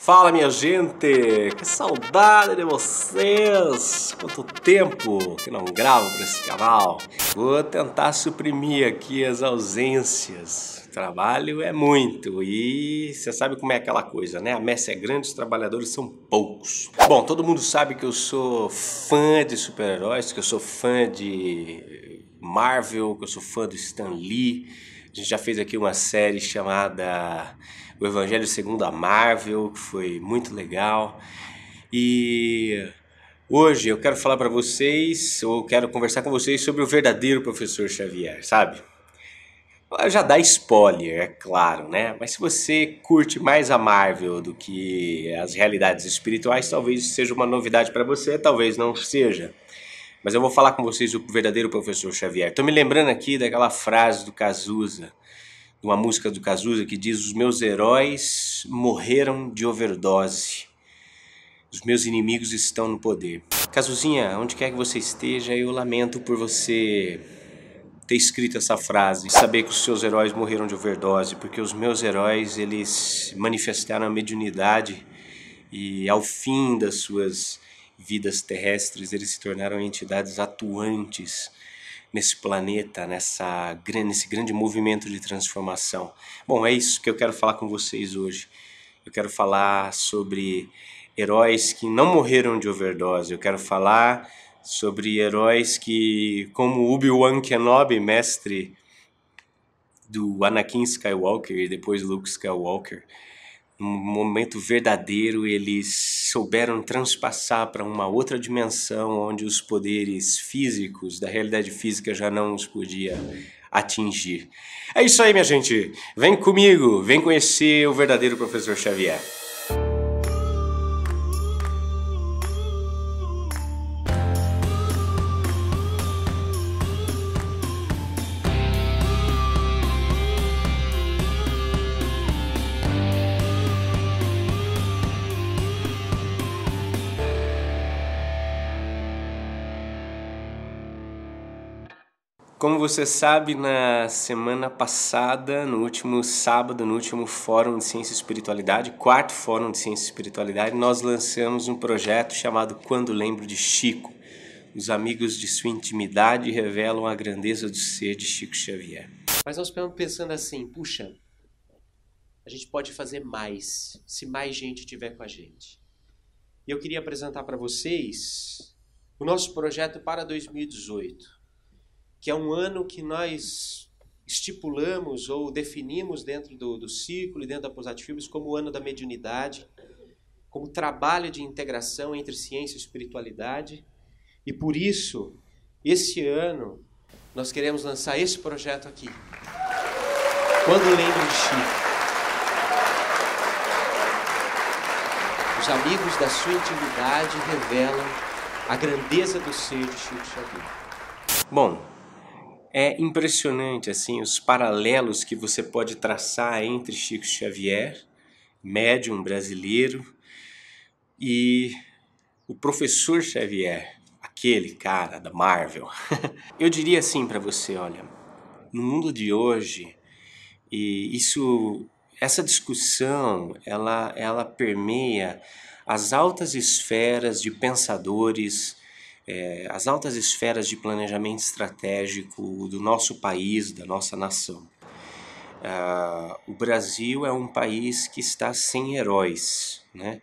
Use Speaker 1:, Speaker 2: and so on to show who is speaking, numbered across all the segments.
Speaker 1: Fala minha gente, que saudade de vocês! Quanto tempo que não gravo para esse canal. Vou tentar suprimir aqui as ausências. Trabalho é muito e você sabe como é aquela coisa, né? A messe é grande, os trabalhadores são poucos. Bom, todo mundo sabe que eu sou fã de super-heróis, que eu sou fã de Marvel, que eu sou fã do Stan Lee. A gente já fez aqui uma série chamada o Evangelho segundo a Marvel, que foi muito legal. E hoje eu quero falar para vocês, ou quero conversar com vocês sobre o verdadeiro professor Xavier, sabe? Já dá spoiler, é claro, né? Mas se você curte mais a Marvel do que as realidades espirituais, talvez seja uma novidade para você, talvez não seja. Mas eu vou falar com vocês o verdadeiro professor Xavier. Estou me lembrando aqui daquela frase do Cazuza, de uma música do Cazuza que diz: Os meus heróis morreram de overdose. Os meus inimigos estão no poder. Cazuzinha, onde quer que você esteja, eu lamento por você ter escrito essa frase, saber que os seus heróis morreram de overdose, porque os meus heróis, eles manifestaram a mediunidade e ao fim das suas vidas terrestres, eles se tornaram entidades atuantes nesse planeta, nessa, nesse grande movimento de transformação. Bom, é isso que eu quero falar com vocês hoje. Eu quero falar sobre heróis que não morreram de overdose. Eu quero falar sobre heróis que, como Obi-Wan Kenobi, mestre do Anakin Skywalker e depois Luke Skywalker, num momento verdadeiro, eles souberam transpassar para uma outra dimensão onde os poderes físicos da realidade física já não os podia atingir. É isso aí, minha gente. Vem comigo, vem conhecer o verdadeiro professor Xavier. Como você sabe, na semana passada, no último sábado, no último Fórum de Ciência e Espiritualidade, quarto Fórum de Ciência e Espiritualidade, nós lançamos um projeto chamado Quando Lembro de Chico. Os amigos de sua intimidade revelam a grandeza do ser de Chico Xavier.
Speaker 2: Mas nós ficamos pensando assim, puxa, a gente pode fazer mais se mais gente estiver com a gente. E eu queria apresentar para vocês o nosso projeto para 2018 que é um ano que nós estipulamos ou definimos dentro do, do ciclo e dentro da Posat Filmes como o ano da mediunidade, como trabalho de integração entre ciência e espiritualidade. E por isso, esse ano, nós queremos lançar esse projeto aqui. Quando lembro de Chico. Os amigos da sua intimidade revelam a grandeza do ser de Chico Xavier.
Speaker 1: Bom, é impressionante assim os paralelos que você pode traçar entre Chico Xavier, médium brasileiro, e o professor Xavier, aquele cara da Marvel. Eu diria assim para você, olha, no mundo de hoje, e isso essa discussão, ela ela permeia as altas esferas de pensadores é, as altas esferas de planejamento estratégico do nosso país, da nossa nação. Ah, o Brasil é um país que está sem heróis, né?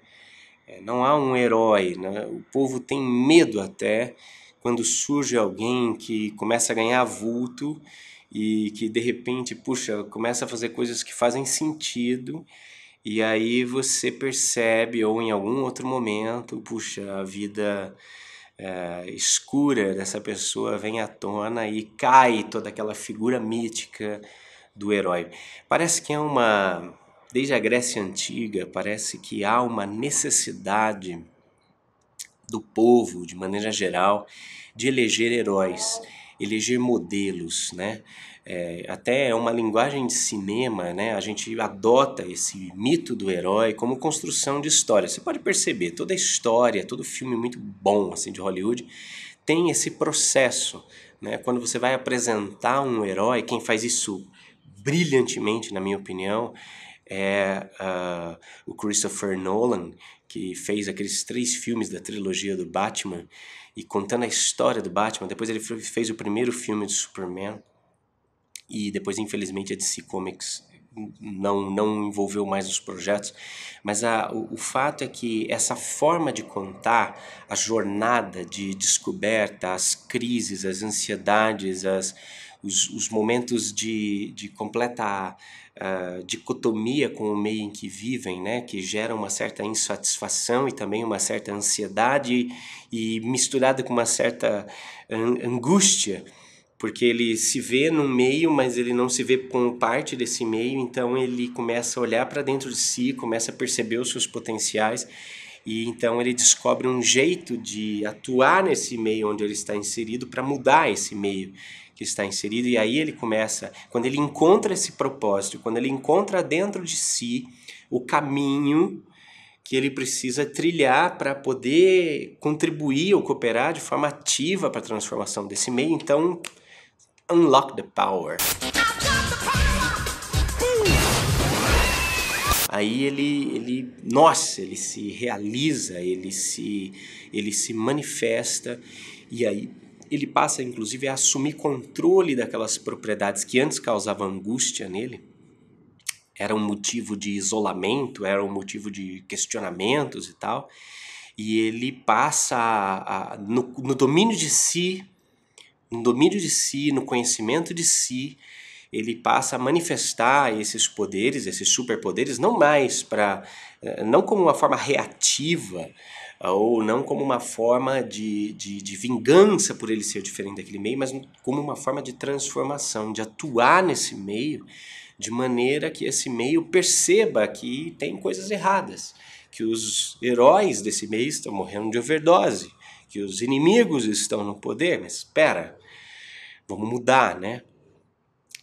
Speaker 1: É, não há um herói, né? o povo tem medo até quando surge alguém que começa a ganhar vulto e que de repente, puxa, começa a fazer coisas que fazem sentido e aí você percebe ou em algum outro momento, puxa, a vida é, escura dessa pessoa vem à tona e cai toda aquela figura mítica do herói. Parece que é uma. Desde a Grécia Antiga, parece que há uma necessidade do povo, de maneira geral, de eleger heróis, eleger modelos, né? É, até é uma linguagem de cinema, né? A gente adota esse mito do herói como construção de história. Você pode perceber, toda história, todo filme muito bom assim de Hollywood tem esse processo, né? Quando você vai apresentar um herói, quem faz isso brilhantemente, na minha opinião, é uh, o Christopher Nolan, que fez aqueles três filmes da trilogia do Batman e contando a história do Batman. Depois ele fez o primeiro filme do Superman e depois, infelizmente, a DC Comics não, não envolveu mais os projetos, mas a, o, o, fato é que essa forma de contar a jornada de descoberta, as crises, as ansiedades, as, os, os momentos de, de completa uh, dicotomia com o meio em que vivem, né, que gera uma certa insatisfação e também uma certa ansiedade e misturada com uma certa angústia, porque ele se vê no meio, mas ele não se vê como parte desse meio, então ele começa a olhar para dentro de si, começa a perceber os seus potenciais e então ele descobre um jeito de atuar nesse meio onde ele está inserido para mudar esse meio que está inserido e aí ele começa, quando ele encontra esse propósito, quando ele encontra dentro de si o caminho que ele precisa trilhar para poder contribuir ou cooperar de forma ativa para a transformação desse meio, então unlock the power. Aí ele, ele, nossa, ele se realiza, ele se, ele se manifesta e aí ele passa inclusive a assumir controle daquelas propriedades que antes causavam angústia nele. Era um motivo de isolamento, era um motivo de questionamentos e tal. E ele passa a, a, no, no domínio de si, no domínio de si, no conhecimento de si, ele passa a manifestar esses poderes, esses superpoderes, não mais para, eh, não como uma forma reativa, ou não como uma forma de, de, de, vingança por ele ser diferente daquele meio, mas como uma forma de transformação, de atuar nesse meio de maneira que esse meio perceba que tem coisas erradas, que os heróis desse meio estão morrendo de overdose, que os inimigos estão no poder, mas espera, vamos mudar, né?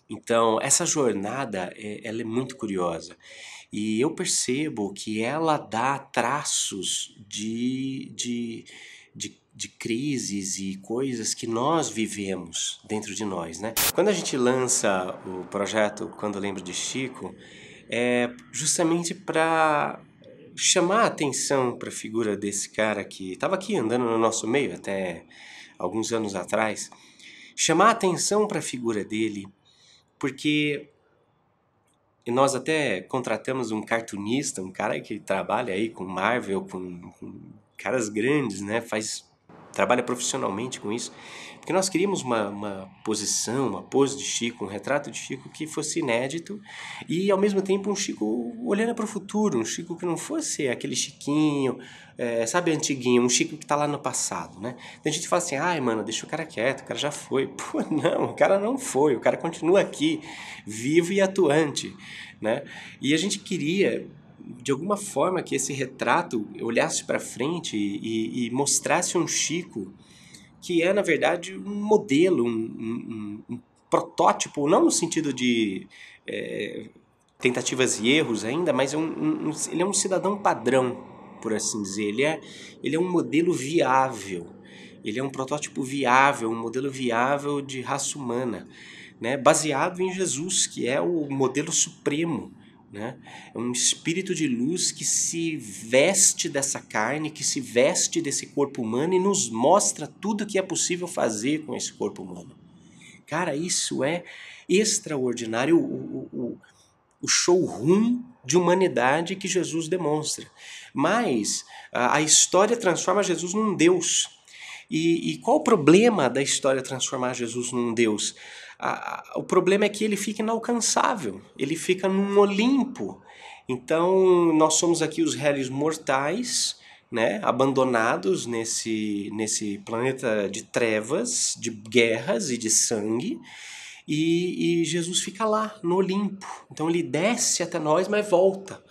Speaker 1: Então, essa jornada, é, ela é muito curiosa. E eu percebo que ela dá traços de, de, de, de crises e coisas que nós vivemos dentro de nós, né? Quando a gente lança o projeto Quando Lembro de Chico, é justamente para chamar a atenção para a figura desse cara que estava aqui andando no nosso meio até alguns anos atrás, chamar a atenção para a figura dele, porque nós até contratamos um cartunista, um cara que trabalha aí com Marvel, com, com caras grandes, né? Faz trabalha profissionalmente com isso, porque nós queríamos uma, uma posição, uma pose de Chico, um retrato de Chico que fosse inédito e ao mesmo tempo um Chico olhando para o futuro, um Chico que não fosse aquele Chiquinho, é, sabe, antiguinho, um Chico que está lá no passado, né? Então a gente fala assim, ai mano, deixa o cara quieto, o cara já foi. Pô, não, o cara não foi, o cara continua aqui, vivo e atuante, né? E a gente queria de alguma forma que esse retrato olhasse para frente e, e, mostrasse um Chico que é na verdade um modelo, um, um, um protótipo, não no sentido de é, tentativas e erros ainda, mas é um, ele é um cidadão padrão, por assim dizer. Ele é, ele é um modelo viável, ele é um protótipo viável, um modelo viável de raça humana, né? baseado em Jesus, que é o modelo supremo né? É um espírito de luz que se veste dessa carne, que se veste desse corpo humano e nos mostra tudo que é possível fazer com esse corpo humano. Cara, isso é extraordinário, o, o, o showroom de humanidade que Jesus demonstra. Mas a, história transforma Jesus num Deus. E, e qual o problema da história transformar Jesus num Deus? A, o problema é que ele fica inalcançável, ele fica num Olimpo. Então, nós somos aqui os réis mortais, né, abandonados nesse, nesse planeta de trevas, de guerras e de sangue, e, e Jesus fica lá, no Olimpo. Então, ele desce até nós, mas volta.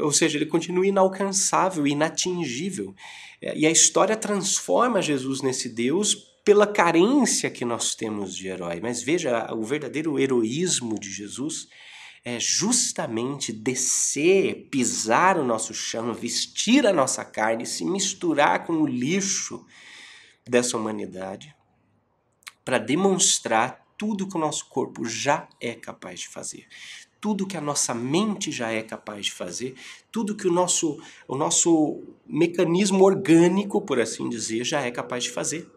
Speaker 1: Ou seja, ele continua inalcançável, inatingível. E a história transforma Jesus nesse Deus pela carência que nós temos de herói. Mas veja, o verdadeiro heroísmo de Jesus é justamente descer, pisar o nosso chão, vestir a nossa carne, se misturar com o lixo dessa humanidade para demonstrar tudo que o nosso corpo já é capaz de fazer tudo que a nossa mente já é capaz de fazer, tudo que o nosso, o nosso mecanismo orgânico, por assim dizer, já é capaz de fazer.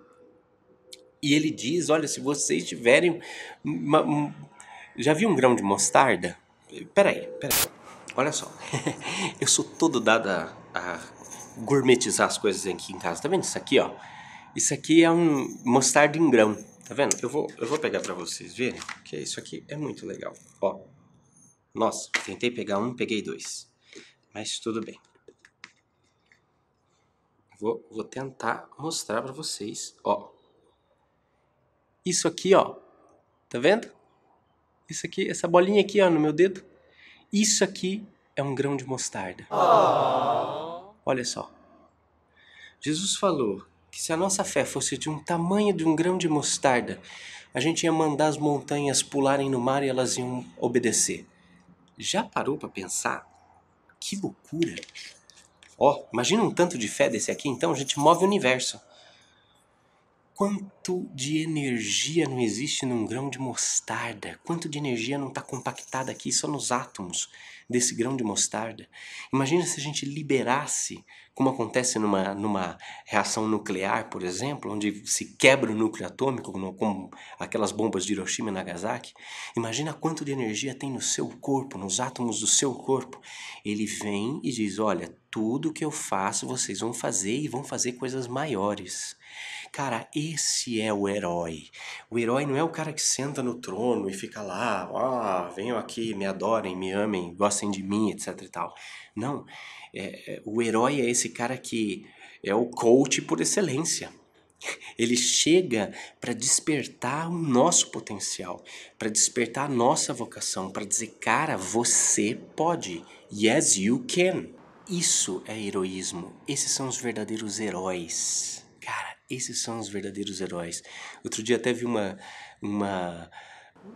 Speaker 1: E ele diz: olha, se vocês tiverem. Uma, já viu um grão de mostarda? Peraí, peraí. Olha só. Eu sou todo dado a, a gourmetizar as coisas aqui em casa. Tá vendo isso aqui, ó? Isso aqui é um mostarda em grão. Tá vendo? Eu vou, eu vou pegar para vocês verem, que isso aqui é muito legal. Ó. Nossa, tentei pegar um, peguei dois. Mas tudo bem. Vou, vou tentar mostrar para vocês, ó. Isso aqui, ó. Tá vendo? Isso aqui, essa bolinha aqui, ó, no meu dedo. Isso aqui é um grão de mostarda. Oh. Olha só. Jesus falou que se a nossa fé fosse de um tamanho de um grão de mostarda, a gente ia mandar as montanhas pularem no mar e elas iam obedecer. Já parou para pensar? Que loucura! Ó, oh, imagina um tanto de fé desse aqui, então a gente move o universo. Quanto de energia não existe num grão de mostarda? Quanto de energia não está compactada aqui só nos átomos desse grão de mostarda? Imagina se a gente liberasse, como acontece numa, numa reação nuclear, por exemplo, onde se quebra o núcleo atômico, como aquelas bombas de Hiroshima e Nagasaki. Imagina quanto de energia tem no seu corpo, nos átomos do seu corpo. Ele vem e diz: Olha, tudo que eu faço vocês vão fazer e vão fazer coisas maiores. Cara, esse é o herói. O herói não é o cara que senta no trono e fica lá, ah, venham aqui, me adorem, me amem, gostem de mim, etc e tal. Não, é, é, o herói é esse cara que é o coach por excelência. Ele chega para despertar o nosso potencial, para despertar a nossa vocação, para dizer, cara, você pode. Yes, you can. Isso é heroísmo. Esses são os verdadeiros heróis. Esses são os verdadeiros heróis. Outro dia até vi uma. uma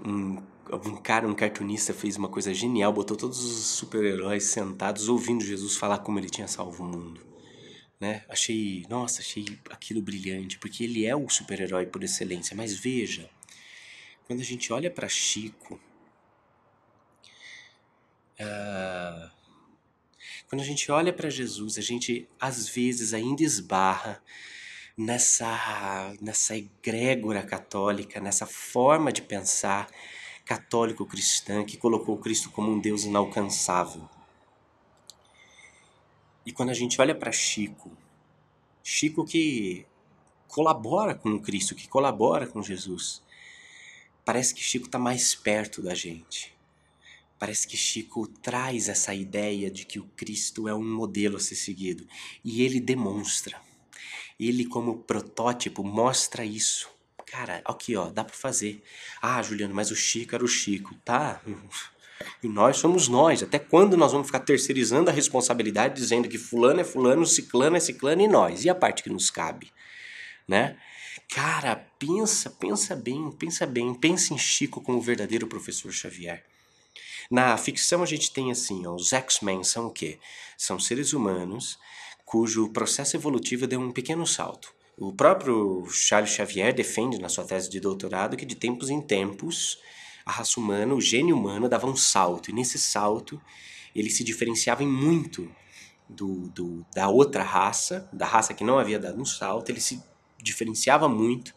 Speaker 1: um, um cara, um cartunista, fez uma coisa genial, botou todos os super-heróis sentados ouvindo Jesus falar como ele tinha salvo o mundo. Né? Achei, nossa, achei aquilo brilhante, porque ele é o super-herói por excelência. Mas veja, quando a gente olha para Chico, uh, quando a gente olha para Jesus, a gente às vezes ainda esbarra nessa, nessa egrégora católica, nessa forma de pensar católico-cristã que colocou Cristo como um Deus inalcançável. E quando a gente olha para Chico, Chico que colabora com o Cristo, que colabora com Jesus, parece que Chico está mais perto da gente. Parece que Chico traz essa ideia de que o Cristo é um modelo a ser seguido e ele demonstra. Ele, como protótipo, mostra isso. Cara, aqui ó, dá para fazer. Ah, Juliano, mas o Chico era o Chico. Tá. E nós somos nós. Até quando nós vamos ficar terceirizando a responsabilidade, dizendo que fulano é fulano, ciclano é ciclano e nós? E a parte que nos cabe? Né? Cara, pensa, pensa bem, pensa bem. Pensa em Chico como o verdadeiro professor Xavier. Na ficção a gente tem assim, ó, os X-Men são o quê? São seres humanos cujo processo evolutivo deu um pequeno salto. O próprio Charles Xavier defende na sua tese de doutorado que de tempos em tempos a raça humana, o gênio humano dava um salto, e nesse salto ele se diferenciava em muito do, do, da outra raça, da raça que não havia dado um salto, ele se diferenciava muito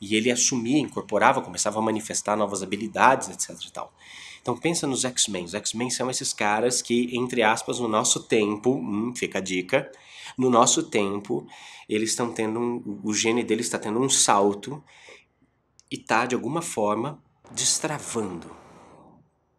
Speaker 1: e ele assumia, incorporava, começava a manifestar novas habilidades, etc tal. Então pensa nos X-Men. Os X-Men são esses caras que, entre aspas, no nosso tempo, hum, fica a dica, no nosso tempo, eles estão tendo um, o gene deles está tendo um salto e está de alguma forma destravando,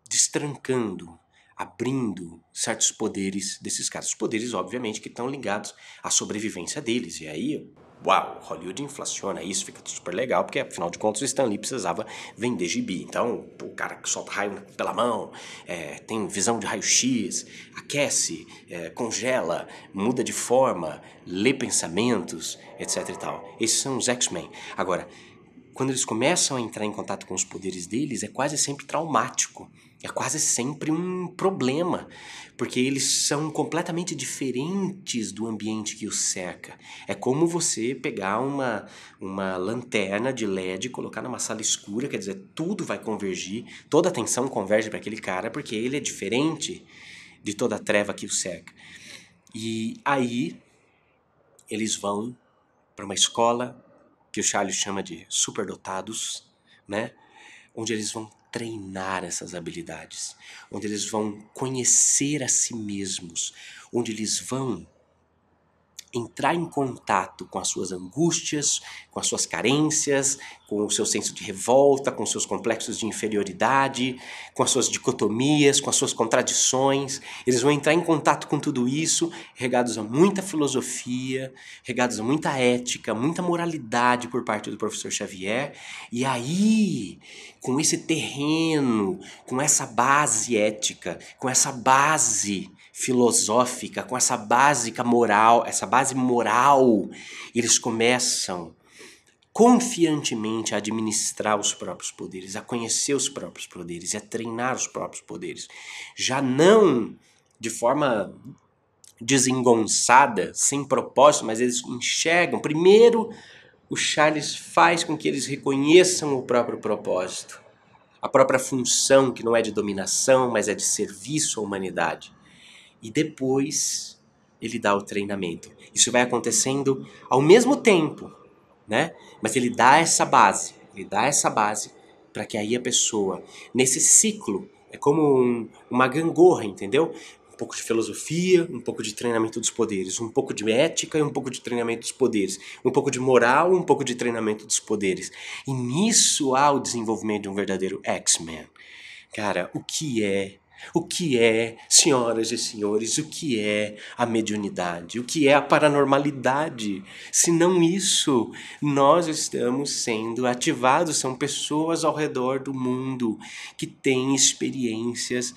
Speaker 1: destrancando, abrindo certos poderes desses caras. Poderes, obviamente, que estão ligados à sobrevivência deles. E aí uau, Hollywood inflaciona isso, fica super legal, porque afinal de contas o Stan Lee precisava vender gibi. Então, o cara que solta raio pela mão, é, tem visão de raio-x, aquece, é, congela, muda de forma, lê pensamentos, etc e tal. Esses são os X-Men. Agora, quando eles começam a entrar em contato com os poderes deles, é quase sempre traumático. É quase sempre um problema, porque eles são completamente diferentes do ambiente que os cerca. É como você pegar uma, uma lanterna de LED, colocar numa sala escura, quer dizer, tudo vai convergir, toda a atenção converge para aquele cara, porque ele é diferente de toda a treva que o cerca. E aí eles vão para uma escola que o Charles chama de superdotados, né? Onde eles vão treinar essas habilidades, onde eles vão conhecer a si mesmos, onde eles vão entrar em contato com as suas angústias, com as suas carências, com o seu senso de revolta, com os seus complexos de inferioridade, com as suas dicotomias, com as suas contradições. Eles vão entrar em contato com tudo isso, regados a muita filosofia, regados a muita ética, muita moralidade por parte do professor Xavier. E aí, com esse terreno, com essa base ética, com essa base filosófica, com essa básica moral, essa base moral, eles começam confiantemente a administrar os próprios poderes, a conhecer os próprios poderes a treinar os próprios poderes. Já não de forma desengonçada, sem propósito, mas eles enxergam. Primeiro, o Charles faz com que eles reconheçam o próprio propósito, a própria função, que não é de dominação, mas é de serviço à humanidade e depois ele dá o treinamento. Isso vai acontecendo ao mesmo tempo, né? Mas ele dá essa base, ele dá essa base para que aí a pessoa, nesse ciclo, é como um, uma gangorra, entendeu? Um pouco de filosofia, um pouco de treinamento dos poderes, um pouco de ética e um pouco de treinamento dos poderes, um pouco de moral, um pouco de treinamento dos poderes. E nisso há o desenvolvimento de um verdadeiro X-Men. Cara, o que é o que é, senhoras e senhores, o que é a mediunidade? O que é a paranormalidade? Se não isso, nós estamos sendo ativados, são pessoas ao redor do mundo que têm experiências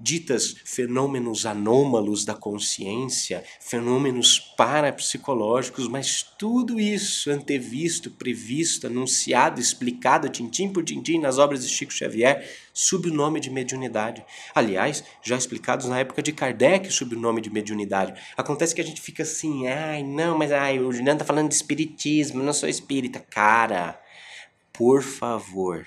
Speaker 1: ditas fenômenos anômalos da consciência, fenômenos parapsicológicos, mas tudo isso antevisto, previsto, anunciado, explicado tintim por tintim nas obras de Chico Xavier, sob o nome de mediunidade. Aliás, já explicados na época de Kardec sob o nome de mediunidade. Acontece que a gente fica assim, ai, não, mas ai, o Juliano tá falando de espiritismo, eu não sou espírita. Cara, por favor,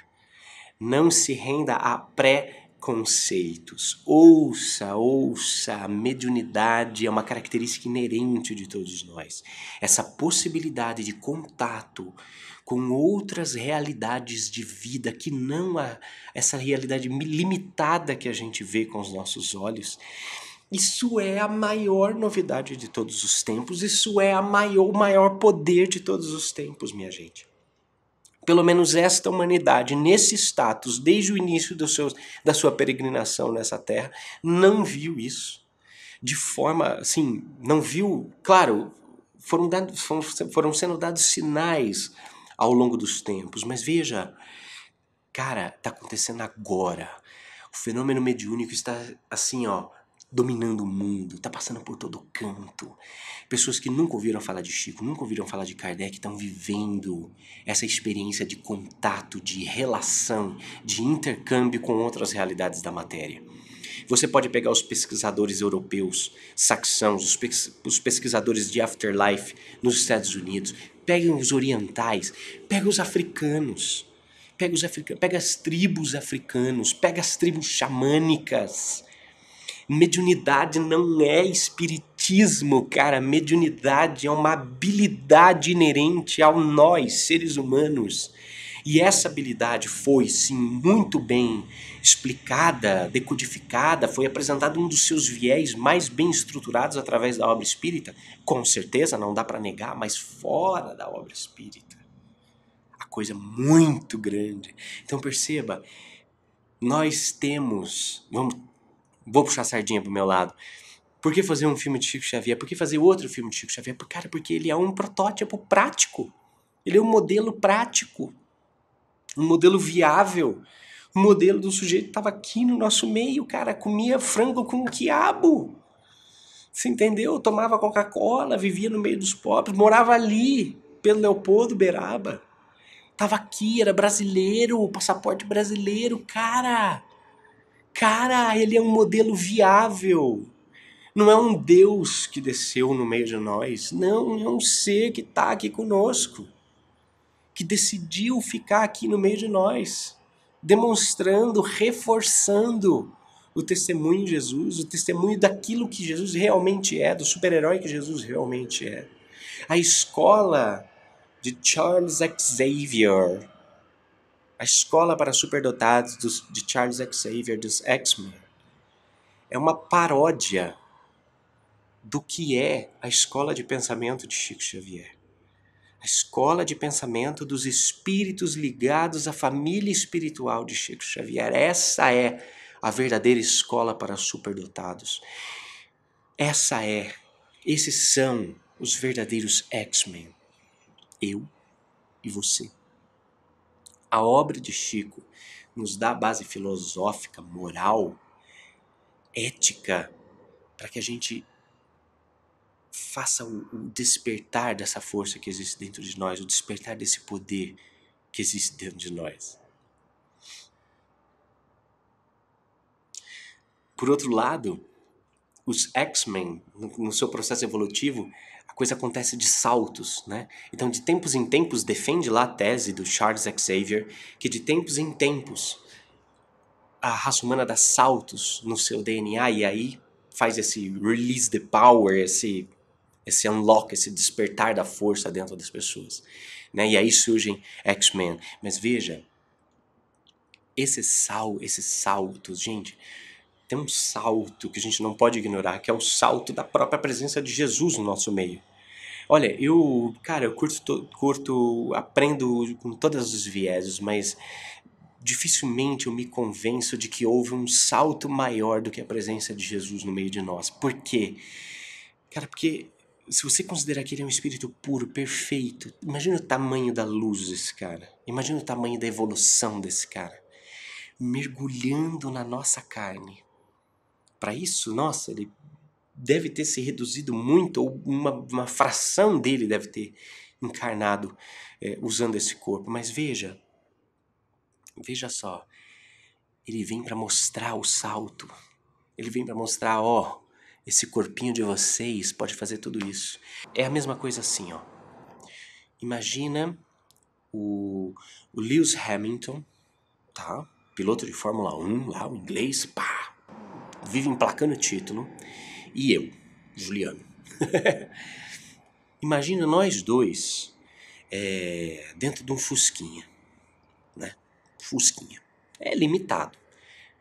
Speaker 1: não se renda a pré conceitos. Ouça, ouça, a mediunidade é uma característica inerente de todos nós. Essa possibilidade de contato com outras realidades de vida que não a essa realidade limitada que a gente vê com os nossos olhos. Isso é a maior novidade de todos os tempos, isso é a maior, o maior poder de todos os tempos, minha gente. Pelo menos esta humanidade, nesse status, desde o início do seu, da sua peregrinação nessa terra, não viu isso. De forma, assim, não viu. Claro, foram, dados, foram, foram sendo dados sinais ao longo dos tempos. Mas veja, cara, está acontecendo agora. O fenômeno mediúnico está assim, ó, dominando o mundo, está passando por todo canto. Pessoas que nunca ouviram falar de Chico, nunca ouviram falar de Kardec, estão vivendo essa experiência de contato, de relação, de intercâmbio com outras realidades da matéria. Você pode pegar os pesquisadores europeus, saxãos, os pesquisadores de afterlife nos Estados Unidos, peguem os orientais, pega os africanos, pega os africanos, pega as tribos africanos, pega as tribos xamânicas. Mediunidade não é espiritismo, cara. Mediunidade é uma habilidade inerente ao nós, seres humanos. E essa habilidade foi, sim, muito bem explicada, decodificada, foi apresentado um dos seus viés mais bem estruturados através da obra espírita. Com certeza, não dá para negar, mas fora da obra espírita. A coisa muito grande. Então perceba, nós temos, vamos, vou puxar a sardinha pro meu lado. Por que fazer um filme de Chico Xavier? Por que fazer outro filme de Chico Xavier? Cara, porque ele é um protótipo prático. Ele é um modelo prático um modelo viável, um modelo do sujeito que estava aqui no nosso meio, cara, comia frango com quiabo. Você entendeu? Tomava Coca-Cola, vivia no meio dos pobres, morava ali, pelo Leopoldo Beraba. Tava aqui, era brasileiro, passaporte brasileiro, cara. Cara, ele é um modelo viável. Não é um Deus que desceu no meio de nós. Não, é um ser que está aqui conosco. Que decidiu ficar aqui no meio de nós. Demonstrando, reforçando o testemunho de Jesus, o testemunho daquilo que Jesus realmente é, do super-herói que Jesus realmente é. A escola de Charles Xavier, a escola para superdotados de Charles Xavier dos X-Men, é uma paródia do que é a escola de pensamento de Chico Xavier. A escola de pensamento dos espíritos ligados à família espiritual de Chico Xavier. Essa é a verdadeira escola para superdotados. Essa é, esses são os verdadeiros X-Men. Eu e você. A obra de Chico nos dá base filosófica, moral, ética, para que a gente faça o, despertar dessa força que existe dentro de nós, o despertar desse poder que existe dentro de nós. Por outro lado, os X-Men, no, seu processo evolutivo, a coisa acontece de saltos, né? Então, de tempos em tempos, defende lá a tese do Charles Xavier, que de tempos em tempos a raça humana dá saltos no seu DNA e aí faz esse release the power, esse esse unlock, esse despertar da força dentro das pessoas. Né? E aí surgem X-Men. Mas veja, esse sal, esses saltos, gente, tem um salto que a gente não pode ignorar, que é o salto da própria presença de Jesus no nosso meio. Olha, eu, cara, eu curto, curto aprendo com todos os vieses, mas dificilmente eu me convenço de que houve um salto maior do que a presença de Jesus no meio de nós. Por quê? Cara, porque se você considerar que ele é um espírito puro, perfeito, imagina o tamanho da luz desse cara. Imagina o tamanho da evolução desse cara. Mergulhando na nossa carne. Para isso, nossa, ele deve ter se reduzido muito, ou uma, uma fração dele deve ter encarnado é, usando esse corpo. Mas veja, veja só, ele vem para mostrar o salto. Ele vem para mostrar, ó, esse corpinho de vocês pode fazer tudo isso. É a mesma coisa assim, ó. Imagina o, o Lewis Hamilton, tá? Piloto de Fórmula 1, lá, o inglês, pá, vive emplacando título. E eu, Juliano. Imagina nós dois é, dentro de um Fusquinha, né? Fusquinha. É limitado,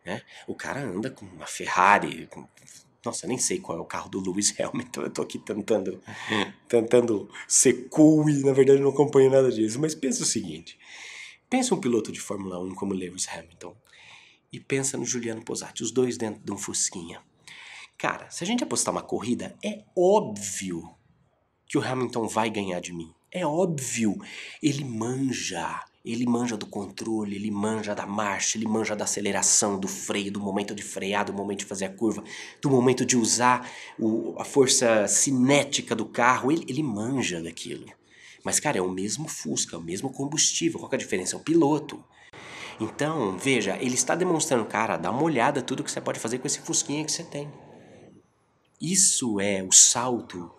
Speaker 1: né? O cara anda com uma Ferrari, com nossa, nem sei qual é o carro do Lewis Hamilton. Eu tô aqui tentando, tentando ser cool e na verdade não acompanho nada disso. Mas pensa o seguinte: pensa um piloto de Fórmula 1 como Lewis Hamilton e pensa no Juliano Posati, os dois dentro de um Fusquinha. Cara, se a gente apostar uma corrida, é óbvio que o Hamilton vai ganhar de mim. É óbvio. Ele manja. Ele manja do controle, ele manja da marcha, ele manja da aceleração, do freio, do momento de frear, do momento de fazer a curva, do momento de usar o, a força cinética do carro. Ele, ele manja daquilo. Mas, cara, é o mesmo Fusca, é o mesmo combustível. Qual é a diferença? É o piloto. Então, veja, ele está demonstrando, cara, dá uma olhada tudo que você pode fazer com esse Fusquinha que você tem. Isso é o salto.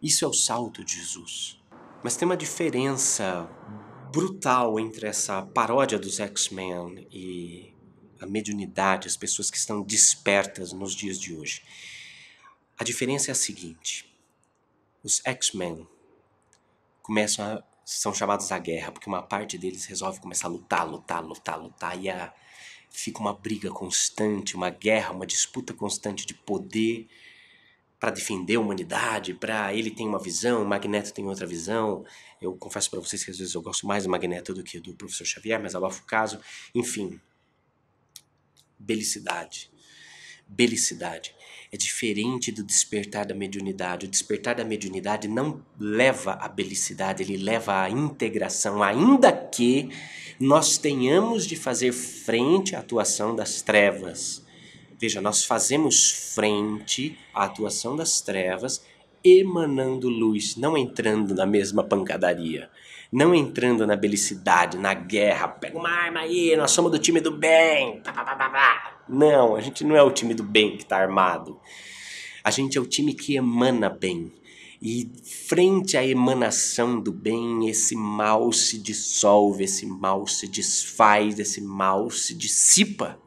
Speaker 1: Isso é o salto de Jesus. Mas tem uma diferença brutal entre essa paródia dos X-Men e a mediunidade, as pessoas que estão despertas nos dias de hoje. A diferença é a seguinte: os X-Men começam a, são chamados à guerra porque uma parte deles resolve começar a lutar, lutar, lutar, lutar e a, fica uma briga constante, uma guerra, uma disputa constante de poder para defender a humanidade, para ele tem uma visão, o Magneto tem outra visão. Eu confesso para vocês que às vezes eu gosto mais do Magneto do que do professor Xavier, mas abafa o caso. Enfim, belicidade. Belicidade é diferente do despertar da mediunidade. O despertar da mediunidade não leva à belicidade, ele leva à integração, ainda que nós tenhamos de fazer frente à atuação das trevas Veja, nós fazemos frente à atuação das trevas emanando luz, não entrando na mesma pancadaria, não entrando na belicidade, na guerra. Pega uma arma aí, nós somos do time do bem. Não, a gente não é o time do bem que está armado. A gente é o time que emana bem. E frente à emanação do bem, esse mal se dissolve, esse mal se desfaz, esse mal se dissipa.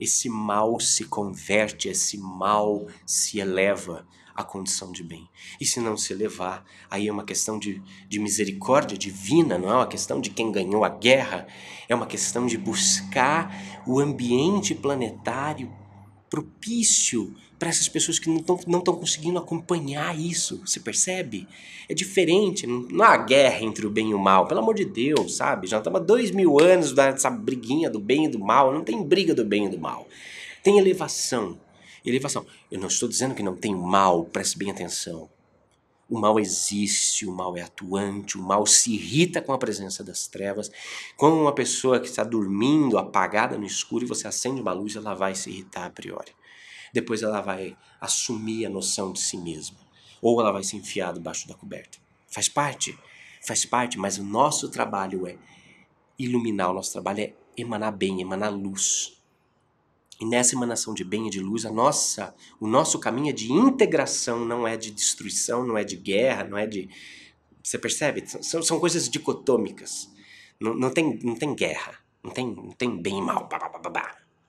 Speaker 1: Esse mal se converte, esse mal se eleva à condição de bem. E se não se elevar, aí é uma questão de, de misericórdia divina, não é uma questão de quem ganhou a guerra, é uma questão de buscar o ambiente planetário propício para essas pessoas que não estão não conseguindo acompanhar isso, você percebe? É diferente, não há guerra entre o bem e o mal, pelo amor de Deus, sabe? Já estamos há dois mil anos dessa briguinha do bem e do mal, não tem briga do bem e do mal. Tem elevação, elevação. Eu não estou dizendo que não tem mal, preste bem atenção. O mal existe, o mal é atuante, o mal se irrita com a presença das trevas. Como uma pessoa que está dormindo, apagada no escuro, e você acende uma luz, ela vai se irritar a priori. Depois ela vai assumir a noção de si mesma. Ou ela vai se enfiar debaixo da coberta. Faz parte, faz parte, mas o nosso trabalho é iluminar, o nosso trabalho é emanar bem, emanar luz. E nessa emanação de bem e de luz, a nossa, o nosso caminho é de integração, não é de destruição, não é de guerra, não é de. Você percebe? São, são coisas dicotômicas. Não, não, tem, não tem guerra, não tem, não tem bem e mal.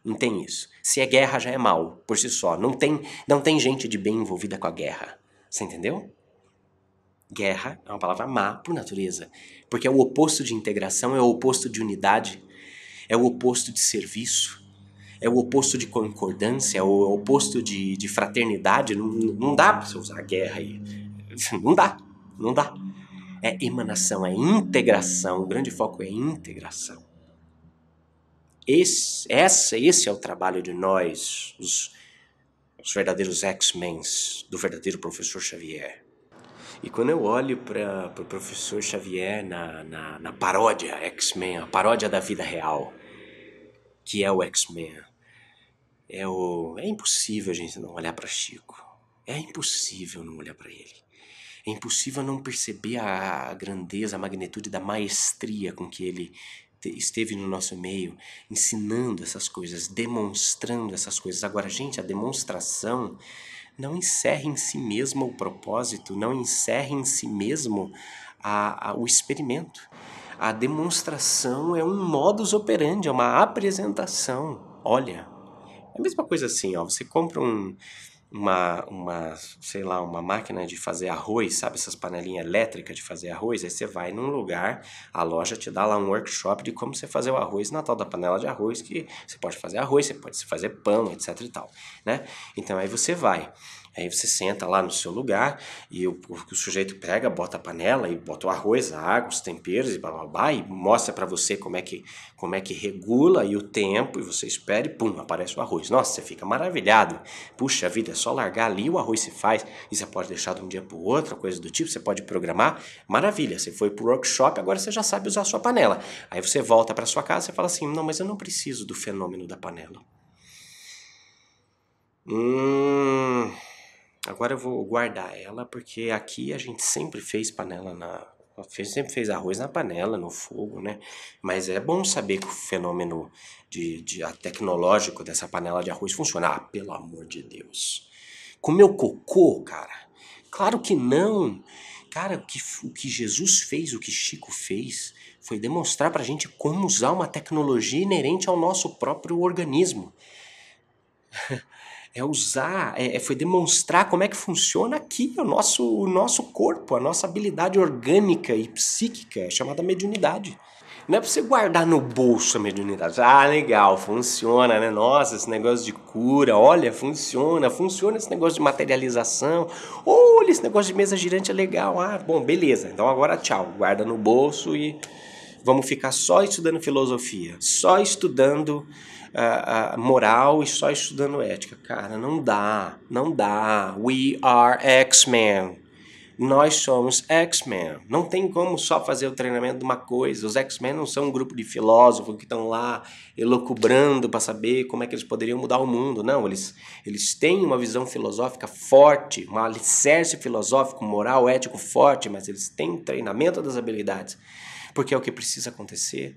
Speaker 1: Não tem isso. Se é guerra, já é mal por si só. Não tem, não tem gente de bem envolvida com a guerra. Você entendeu? Guerra é uma palavra má por natureza. Porque é o oposto de integração, é o oposto de unidade, é o oposto de serviço é o oposto de concordância, é o oposto de, de fraternidade. Não, não dá para você usar guerra aí. Não dá, não dá. É emanação, é integração. O grande foco é integração. Esse, essa, esse é o trabalho de nós, os, os verdadeiros X-Men, do verdadeiro professor Xavier. E quando eu olho para o pro professor Xavier na, na, na paródia X-Men, a paródia da vida real, que é o X-Men, é o é impossível a gente não olhar para Chico. É impossível não olhar para ele. É impossível não perceber a grandeza, a magnitude da maestria com que ele esteve no nosso meio, ensinando essas coisas, demonstrando essas coisas. Agora, gente, a demonstração não encerra em si mesmo o propósito, não encerra em si mesmo a, a, o experimento. A demonstração é um modus operandi, é uma apresentação. Olha, mesma coisa assim, ó, você compra um, uma, uma, sei lá, uma máquina de fazer arroz, sabe essas panelinhas elétricas de fazer arroz, aí você vai num lugar, a loja te dá lá um workshop de como você fazer o arroz na tal da panela de arroz, que você pode fazer arroz, você pode fazer pão, etc e tal, né? Então aí você vai, Aí você senta lá no seu lugar e o, o, sujeito pega, bota a panela e bota o arroz, a água, os temperos e blá e mostra para você como é, que, como é que regula e o tempo e você espera e pum, aparece o arroz. Nossa, você fica maravilhado. Puxa vida, é só largar ali o arroz se faz e você pode deixar de um dia para o outro, coisa do tipo, você pode programar. Maravilha, você foi para o workshop, agora você já sabe usar a sua panela. Aí você volta para sua casa e fala assim: não, mas eu não preciso do fenômeno da panela. Hum. Agora eu vou guardar ela porque aqui a gente sempre fez panela na. Sempre fez arroz na panela, no fogo, né? Mas é bom saber que o fenômeno de, de a tecnológico dessa panela de arroz funciona. Ah, pelo amor de Deus. Comeu cocô, cara? Claro que não. Cara, o que, o que Jesus fez, o que Chico fez, foi demonstrar pra gente como usar uma tecnologia inerente ao nosso próprio organismo. é usar, é, é, foi demonstrar como é que funciona aqui o nosso, o nosso corpo, a nossa habilidade orgânica e psíquica, chamada mediunidade. Não é para você guardar no bolso a mediunidade. Ah, legal, funciona, né? Nossa, esse negócio de cura, olha, funciona, funciona esse negócio de materialização. Olha, esse negócio de mesa girante é legal. Ah, bom, beleza. Então agora tchau, guarda no bolso e vamos ficar só estudando filosofia, só estudando uh, moral e só estudando ética. Cara, não dá, não dá. We are X-Men. Nós somos X-Men. Não tem como só fazer o treinamento de uma coisa. Os X-Men não são um grupo de filósofos que estão lá elocubrando para saber como é que eles poderiam mudar o mundo. Não, eles, eles têm uma visão filosófica forte, um alicerce filosófico, moral, ético forte, mas eles têm treinamento das habilidades. Porque é o que precisa acontecer.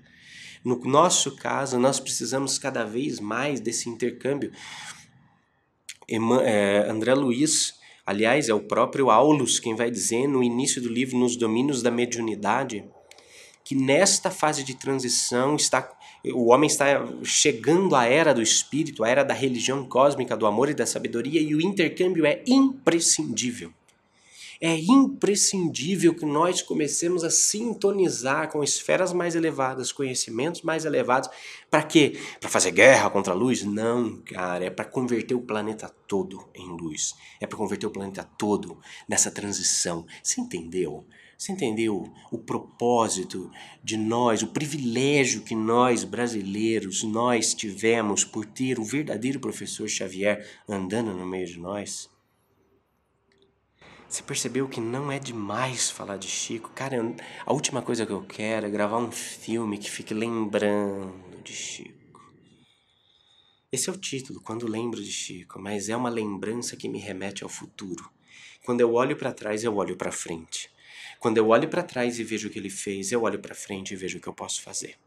Speaker 1: No nosso caso, nós precisamos cada vez mais desse intercâmbio. É, André Luiz, aliás, é o próprio Aulus quem vai dizer no início do livro, nos domínios da mediunidade, que nesta fase de transição está o homem está chegando à era do espírito, à era da religião cósmica, do amor e da sabedoria, e o intercâmbio é imprescindível é imprescindível que nós comecemos a sintonizar com esferas mais elevadas, conhecimentos mais elevados. Para quê? Para fazer guerra contra a luz? Não, cara, é para converter o planeta todo em luz. É para converter o planeta todo nessa transição. Você entendeu? Você entendeu o propósito de nós, o privilégio que nós brasileiros nós tivemos por ter o verdadeiro professor Xavier andando no meio de nós? Você percebeu que não é demais falar de Chico? Cara, a última coisa que eu quero é gravar um filme que fique lembrando de Chico. Esse é o título, Quando Lembro de Chico, mas é uma lembrança que me remete ao futuro. Quando eu olho para trás, eu olho para frente. Quando eu olho para trás e vejo o que ele fez, eu olho para frente e vejo o que eu posso fazer.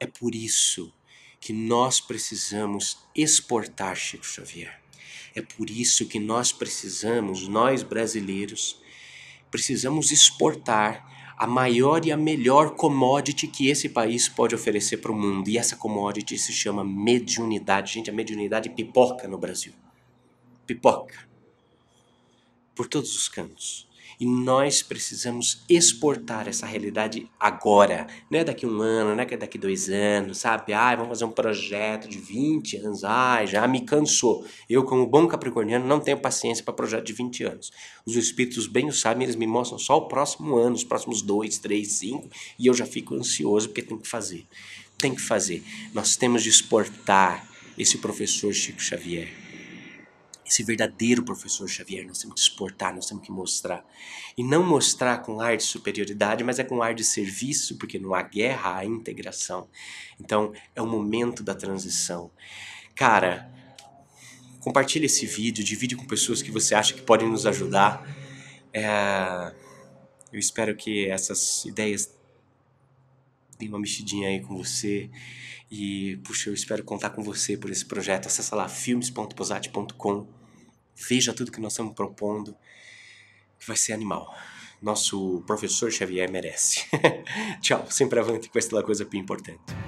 Speaker 1: É por isso que nós precisamos exportar Chico Xavier. É por isso que nós precisamos, nós brasileiros, precisamos exportar a maior e a melhor commodity que esse país pode oferecer para o mundo. E essa commodity se chama mediunidade. Gente, a mediunidade pipoca no Brasil. Pipoca. Por todos os cantos. E nós precisamos exportar essa realidade agora. Não é daqui um ano, não é daqui dois anos, sabe? Ai, vamos fazer um projeto de 20 anos. Ai, já me cansou. Eu, como bom capricorniano, não tenho paciência para projeto de 20 anos. Os espíritos bem o sabem, eles me mostram só o próximo ano, os próximos dois, três, cinco, e eu já fico ansioso porque tem que fazer. Tem que fazer. Nós temos de exportar esse professor Chico Xavier esse verdadeiro professor Xavier nós temos que exportar, nós temos que mostrar. E não mostrar com ar de superioridade, mas é com ar de serviço, porque não há guerra, há integração. Então, é o momento da transição. Cara, compartilhe esse vídeo, divide com pessoas que você acha que podem nos ajudar. É... Eu espero que essas ideias deem uma mexidinha aí com você. E, puxa, eu espero contar com você por esse projeto. Acesse lá filmes.posati.com Veja tudo que nós estamos propondo, que vai ser animal. Nosso professor Xavier merece. Tchau, sempre avante com esta coisa importante.